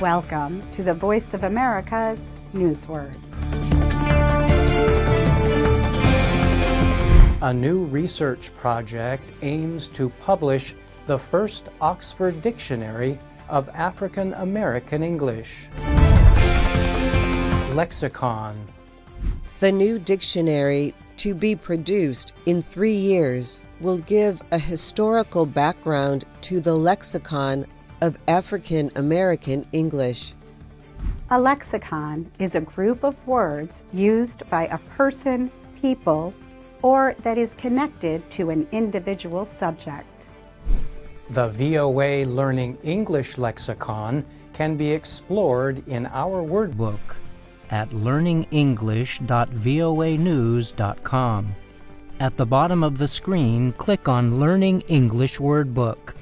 Welcome to the Voice of America's Newswords. A new research project aims to publish the first Oxford Dictionary of African American English. Lexicon. The new dictionary, to be produced in three years, will give a historical background to the lexicon of African American English. A lexicon is a group of words used by a person, people, or that is connected to an individual subject. The VOA Learning English lexicon can be explored in our word book at learningenglish.voanews.com. At the bottom of the screen, click on Learning English Word Book.